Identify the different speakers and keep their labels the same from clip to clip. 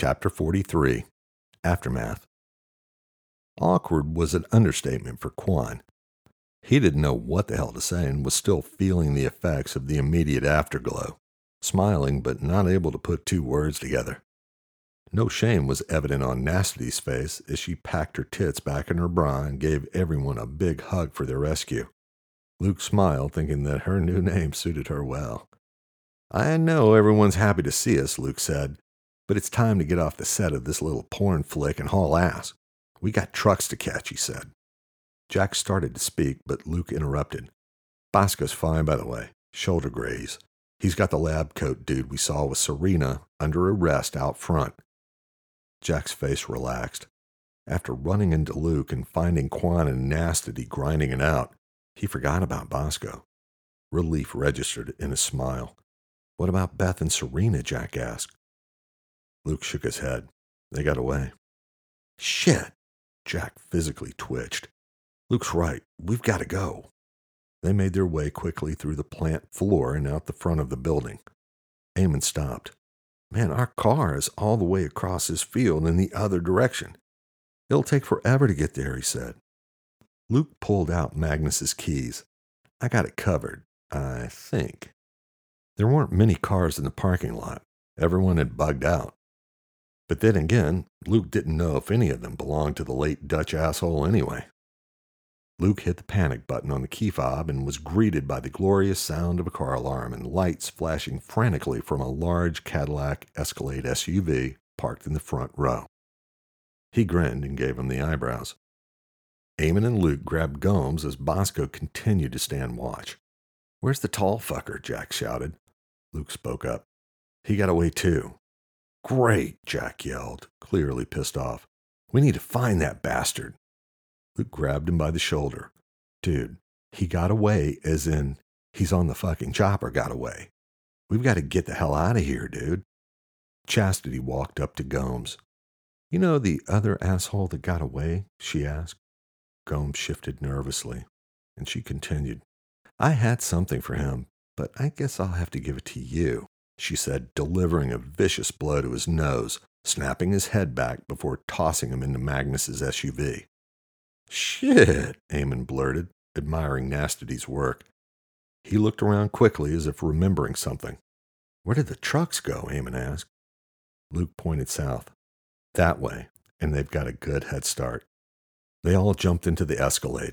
Speaker 1: Chapter 43 Aftermath. Awkward was an understatement for Quan. He didn't know what the hell to say and was still feeling the effects of the immediate afterglow, smiling but not able to put two words together. No shame was evident on Nastity's face as she packed her tits back in her bra and gave everyone a big hug for their rescue. Luke smiled, thinking that her new name suited her well. I know everyone's happy to see us, Luke said, but it's time to get off the set of this little porn flick and haul ass. We got trucks to catch, he said. Jack started to speak, but Luke interrupted. Bosco's fine, by the way. Shoulder graze. He's got the lab coat dude we saw with Serena under arrest out front. Jack's face relaxed. After running into Luke and finding Quan and Nastity grinding it out, he forgot about Bosco. Relief registered in his smile. What about Beth and Serena? Jack asked. Luke shook his head. They got away. Shit! Jack physically twitched. Luke's right. We've got to go. They made their way quickly through the plant floor and out the front of the building. Eamon stopped. Man, our car is all the way across this field in the other direction. It'll take forever to get there, he said. Luke pulled out Magnus's keys. I got it covered, I think. There weren't many cars in the parking lot. Everyone had bugged out. But then again, Luke didn't know if any of them belonged to the late Dutch asshole anyway. Luke hit the panic button on the key fob and was greeted by the glorious sound of a car alarm and lights flashing frantically from a large Cadillac Escalade SUV parked in the front row. He grinned and gave him the eyebrows. Eamon and Luke grabbed Gomes as Bosco continued to stand watch. Where's the tall fucker? Jack shouted. Luke spoke up. He got away too. Great, Jack yelled, clearly pissed off. We need to find that bastard. Luke grabbed him by the shoulder. Dude, he got away, as in, he's on the fucking chopper, got away. We've got to get the hell out of here, dude. Chastity walked up to Gomes. You know the other asshole that got away? she asked. Gomes shifted nervously, and she continued. I had something for him, but I guess I'll have to give it to you, she said, delivering a vicious blow to his nose, snapping his head back before tossing him into Magnus's SUV. Shit, Eamon blurted, admiring Nastity's work. He looked around quickly as if remembering something. Where did the trucks go? Eamon asked. Luke pointed south. That way, and they've got a good head start. They all jumped into the Escalade,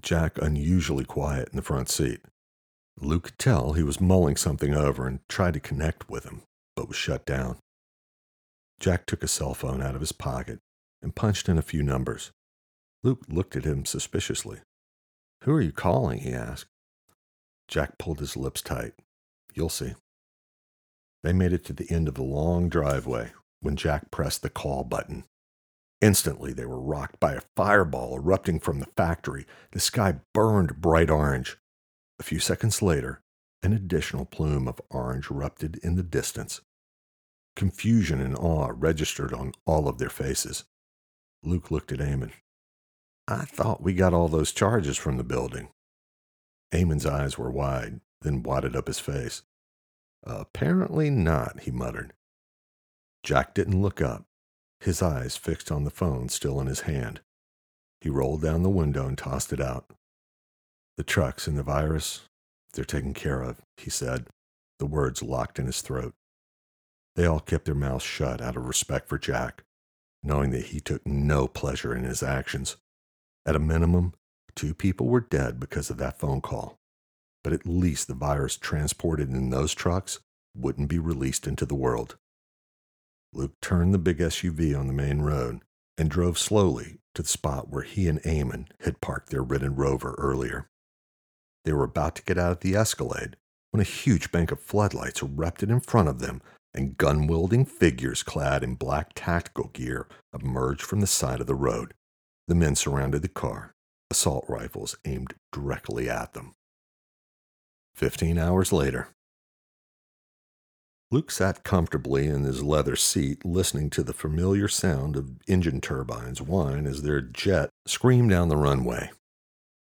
Speaker 1: Jack unusually quiet in the front seat. Luke could tell he was mulling something over and tried to connect with him, but was shut down. Jack took a cell phone out of his pocket and punched in a few numbers. Luke looked at him suspiciously. Who are you calling? he asked. Jack pulled his lips tight. You'll see. They made it to the end of the long driveway when Jack pressed the call button. Instantly, they were rocked by a fireball erupting from the factory. The sky burned bright orange. A few seconds later, an additional plume of orange erupted in the distance. Confusion and awe registered on all of their faces. Luke looked at Eamon. I thought we got all those charges from the building. Eamon's eyes were wide, then wadded up his face. Apparently not, he muttered. Jack didn't look up, his eyes fixed on the phone still in his hand. He rolled down the window and tossed it out. The trucks and the virus, they're taken care of, he said, the words locked in his throat. They all kept their mouths shut out of respect for Jack, knowing that he took no pleasure in his actions. At a minimum, two people were dead because of that phone call. But at least the virus transported in those trucks wouldn't be released into the world. Luke turned the big SUV on the main road and drove slowly to the spot where he and Eamon had parked their ridden rover earlier. They were about to get out of the Escalade when a huge bank of floodlights erupted in front of them and gun wielding figures clad in black tactical gear emerged from the side of the road. The men surrounded the car, assault rifles aimed directly at them. Fifteen hours later, Luke sat comfortably in his leather seat, listening to the familiar sound of engine turbines whine as their jet screamed down the runway.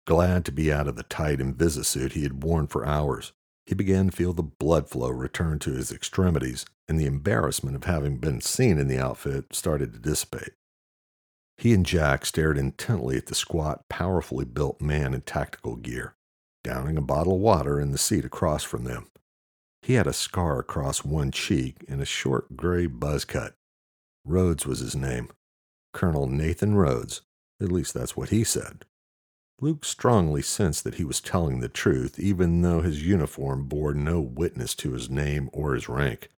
Speaker 1: Glad to be out of the tight Invisi suit he had worn for hours, He began to feel the blood flow return to his extremities, and the embarrassment of having been seen in the outfit started to dissipate. He and Jack stared intently at the squat, powerfully built man in tactical gear, downing a bottle of water in the seat across from them. He had a scar across one cheek and a short gray buzz cut. Rhodes was his name. Colonel Nathan Rhodes. At least that's what he said. Luke strongly sensed that he was telling the truth, even though his uniform bore no witness to his name or his rank.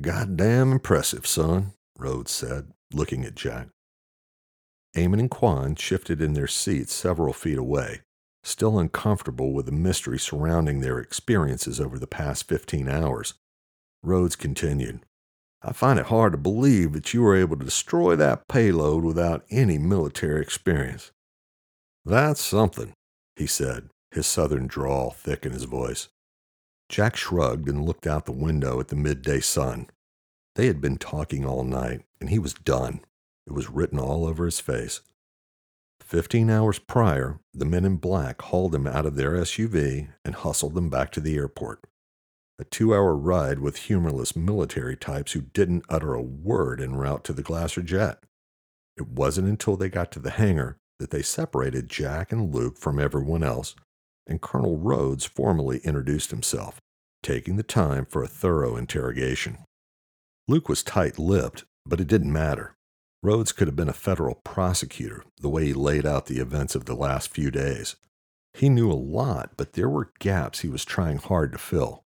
Speaker 1: Goddamn impressive, son, Rhodes said, looking at Jack. Eamon and Quan shifted in their seats several feet away, still uncomfortable with the mystery surrounding their experiences over the past 15 hours. Rhodes continued. I find it hard to believe that you were able to destroy that payload without any military experience. That's something, he said, his southern drawl thick in his voice. Jack shrugged and looked out the window at the midday sun. They had been talking all night, and he was done. It was written all over his face. Fifteen hours prior, the men in black hauled him out of their SUV and hustled him back to the airport. A two hour ride with humorless military types who didn't utter a word en route to the Glasser jet. It wasn't until they got to the hangar that they separated Jack and Luke from everyone else, and Colonel Rhodes formally introduced himself, taking the time for a thorough interrogation. Luke was tight lipped, but it didn't matter. Rhodes could have been a federal prosecutor, the way he laid out the events of the last few days. He knew a lot, but there were gaps he was trying hard to fill.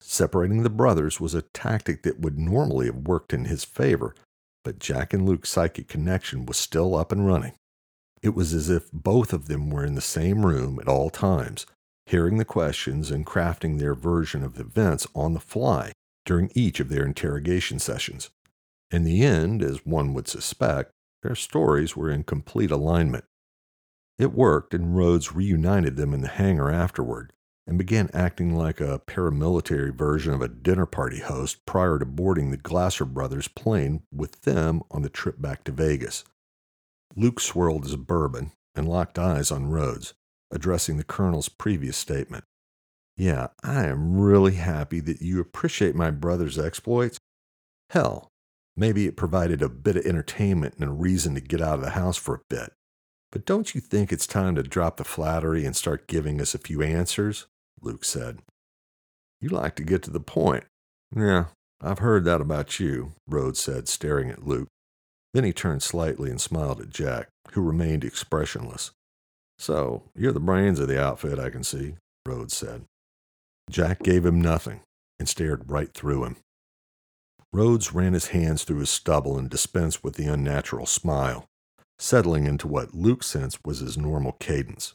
Speaker 1: Separating the brothers was a tactic that would normally have worked in his favor, but Jack and Luke's psychic connection was still up and running. It was as if both of them were in the same room at all times, hearing the questions and crafting their version of events on the fly during each of their interrogation sessions. In the end, as one would suspect, their stories were in complete alignment. It worked, and Rhodes reunited them in the hangar afterward and began acting like a paramilitary version of a dinner party host prior to boarding the Glasser brothers' plane with them on the trip back to Vegas. Luke swirled his bourbon and locked eyes on Rhodes, addressing the colonel's previous statement. Yeah, I am really happy that you appreciate my brother's exploits. Hell, maybe it provided a bit of entertainment and a reason to get out of the house for a bit. But don't you think it's time to drop the flattery and start giving us a few answers? Luke said. You like to get to the point. Yeah, I've heard that about you, Rhodes said, staring at Luke. Then he turned slightly and smiled at Jack, who remained expressionless. So, you're the brains of the outfit, I can see, Rhodes said. Jack gave him nothing and stared right through him. Rhodes ran his hands through his stubble and dispensed with the unnatural smile, settling into what Luke sensed was his normal cadence.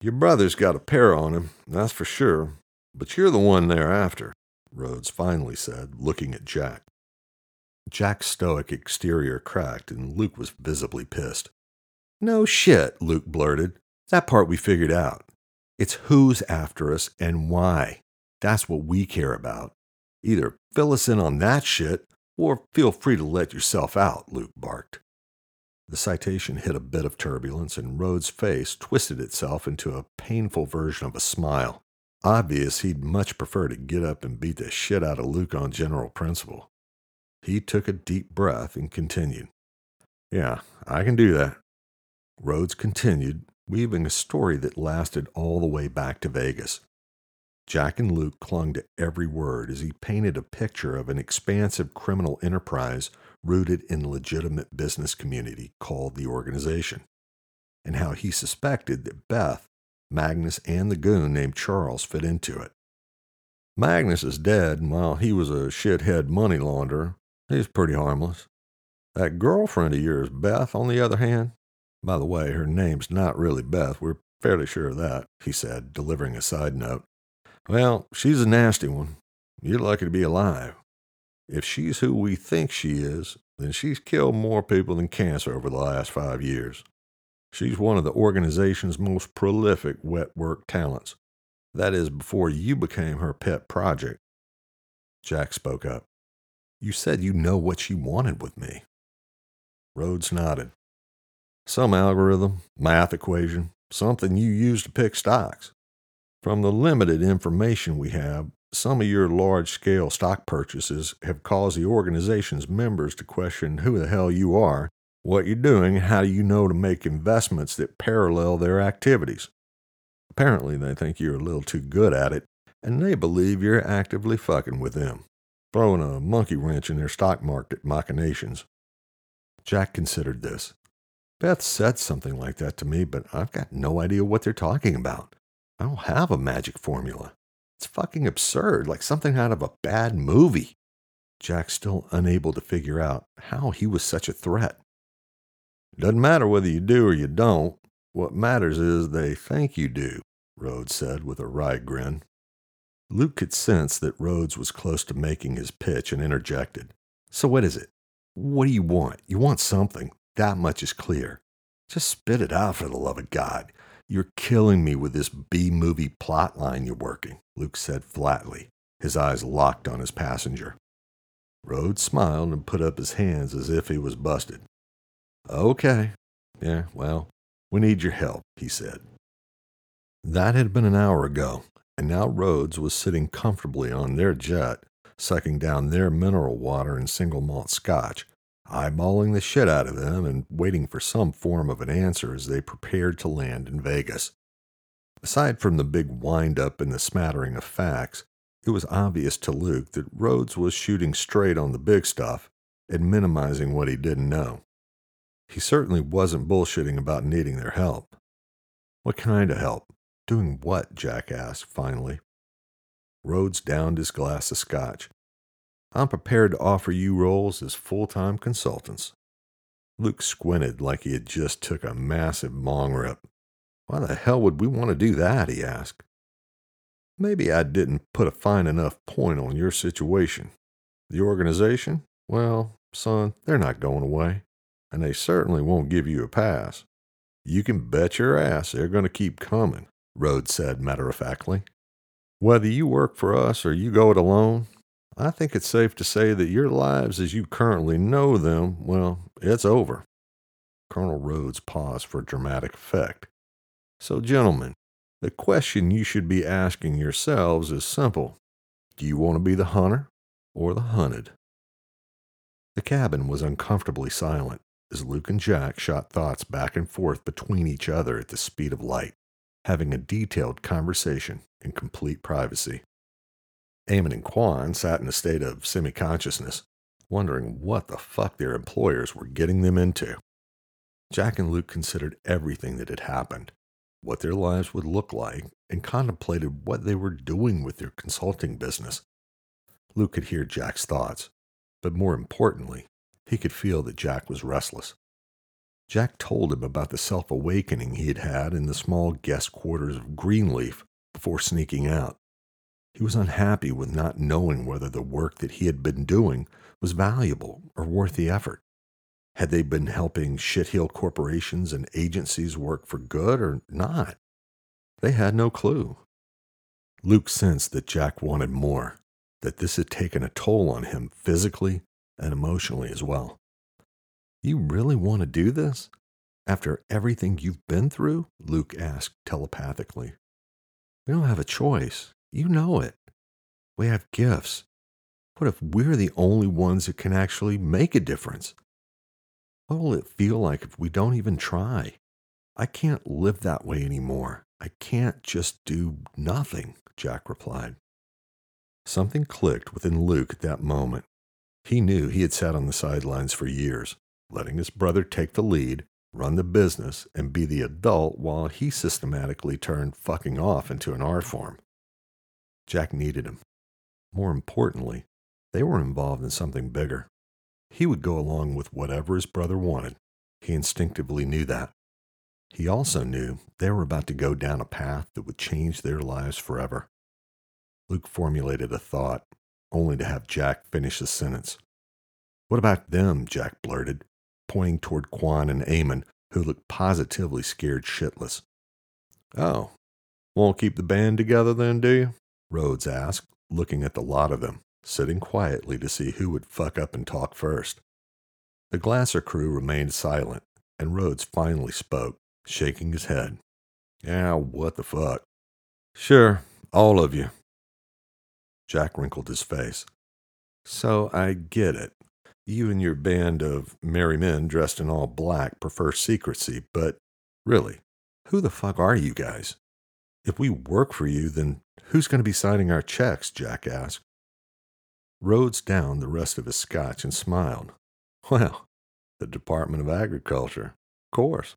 Speaker 1: Your brother's got a pair on him, that's for sure, but you're the one they're after, Rhodes finally said, looking at Jack. Jack's stoic exterior cracked, and Luke was visibly pissed. No shit, Luke blurted. That part we figured out. It's who's after us and why. That's what we care about. Either fill us in on that shit, or feel free to let yourself out, Luke barked. The citation hit a bit of turbulence, and Rhodes' face twisted itself into a painful version of a smile. Obvious he'd much prefer to get up and beat the shit out of Luke on general principle. He took a deep breath and continued. Yeah, I can do that. Rhodes continued, weaving a story that lasted all the way back to Vegas. Jack and Luke clung to every word as he painted a picture of an expansive criminal enterprise rooted in legitimate business community called the organization, and how he suspected that Beth, Magnus, and the goon named Charles fit into it. Magnus is dead, and while he was a shithead money launderer, He's pretty harmless. That girlfriend of yours, Beth, on the other hand, by the way, her name's not really Beth. We're fairly sure of that, he said, delivering a side note. Well, she's a nasty one. You're lucky to be alive. If she's who we think she is, then she's killed more people than cancer over the last five years. She's one of the organization's most prolific wet work talents. That is, before you became her pet project. Jack spoke up. You said you know what she wanted with me. Rhodes nodded. Some algorithm, math equation, something you use to pick stocks. From the limited information we have, some of your large scale stock purchases have caused the organization's members to question who the hell you are, what you're doing, how you know to make investments that parallel their activities. Apparently, they think you're a little too good at it, and they believe you're actively fucking with them, throwing a monkey wrench in their stock market machinations. Jack considered this. Beth said something like that to me, but I've got no idea what they're talking about. I don't have a magic formula. It's fucking absurd, like something out of a bad movie. Jack's still unable to figure out how he was such a threat. Doesn't matter whether you do or you don't. What matters is they think you do, Rhodes said with a wry grin. Luke could sense that Rhodes was close to making his pitch and interjected. So what is it? What do you want? You want something. That much is clear. Just spit it out for the love of God. You're killing me with this B movie plot line you're working, Luke said flatly, his eyes locked on his passenger. Rhodes smiled and put up his hands as if he was busted. Okay. Yeah, well, we need your help, he said. That had been an hour ago, and now Rhodes was sitting comfortably on their jet, sucking down their mineral water and single malt scotch, eyeballing the shit out of them and waiting for some form of an answer as they prepared to land in Vegas. Aside from the big wind up and the smattering of facts, it was obvious to Luke that Rhodes was shooting straight on the big stuff and minimizing what he didn't know. He certainly wasn't bullshitting about needing their help. What kind of help? Doing what? Jack asked finally. Rhodes downed his glass of scotch. I'm prepared to offer you roles as full time consultants. Luke squinted like he had just took a massive bong rip. Why the hell would we want to do that? he asked. Maybe I didn't put a fine enough point on your situation. The organization? Well, son, they're not going away, and they certainly won't give you a pass. You can bet your ass they're going to keep coming, Rhodes said matter of factly. Whether you work for us or you go it alone, I think it's safe to say that your lives as you currently know them, well, it's over. Colonel Rhodes paused for dramatic effect. So, gentlemen, the question you should be asking yourselves is simple Do you want to be the hunter or the hunted? The cabin was uncomfortably silent as Luke and Jack shot thoughts back and forth between each other at the speed of light, having a detailed conversation in complete privacy. Eamon and Quan sat in a state of semi consciousness, wondering what the fuck their employers were getting them into. Jack and Luke considered everything that had happened, what their lives would look like, and contemplated what they were doing with their consulting business. Luke could hear Jack's thoughts, but more importantly, he could feel that Jack was restless. Jack told him about the self awakening he had had in the small guest quarters of Greenleaf before sneaking out. He was unhappy with not knowing whether the work that he had been doing was valuable or worth the effort. Had they been helping shitheel corporations and agencies work for good or not? They had no clue. Luke sensed that Jack wanted more, that this had taken a toll on him physically and emotionally as well. You really want to do this? After everything you've been through? Luke asked telepathically. We don't have a choice. You know it. We have gifts. What if we're the only ones that can actually make a difference? What will it feel like if we don't even try? I can't live that way anymore. I can't just do nothing, Jack replied. Something clicked within Luke at that moment. He knew he had sat on the sidelines for years, letting his brother take the lead, run the business, and be the adult while he systematically turned fucking off into an art form. Jack needed him. More importantly, they were involved in something bigger. He would go along with whatever his brother wanted. He instinctively knew that. He also knew they were about to go down a path that would change their lives forever. Luke formulated a thought, only to have Jack finish the sentence. What about them? Jack blurted, pointing toward Quan and Eamon, who looked positively scared shitless. Oh, won't keep the band together then, do you? Rhodes asked, looking at the lot of them, sitting quietly to see who would fuck up and talk first. The Glasser crew remained silent, and Rhodes finally spoke, shaking his head. Yeah, what the fuck? Sure, all of you. Jack wrinkled his face. So I get it. You and your band of merry men dressed in all black prefer secrecy, but really, who the fuck are you guys? If we work for you, then who's going to be signing our checks? Jack asked. Rhodes downed the rest of his scotch and smiled. Well, the Department of Agriculture, of course.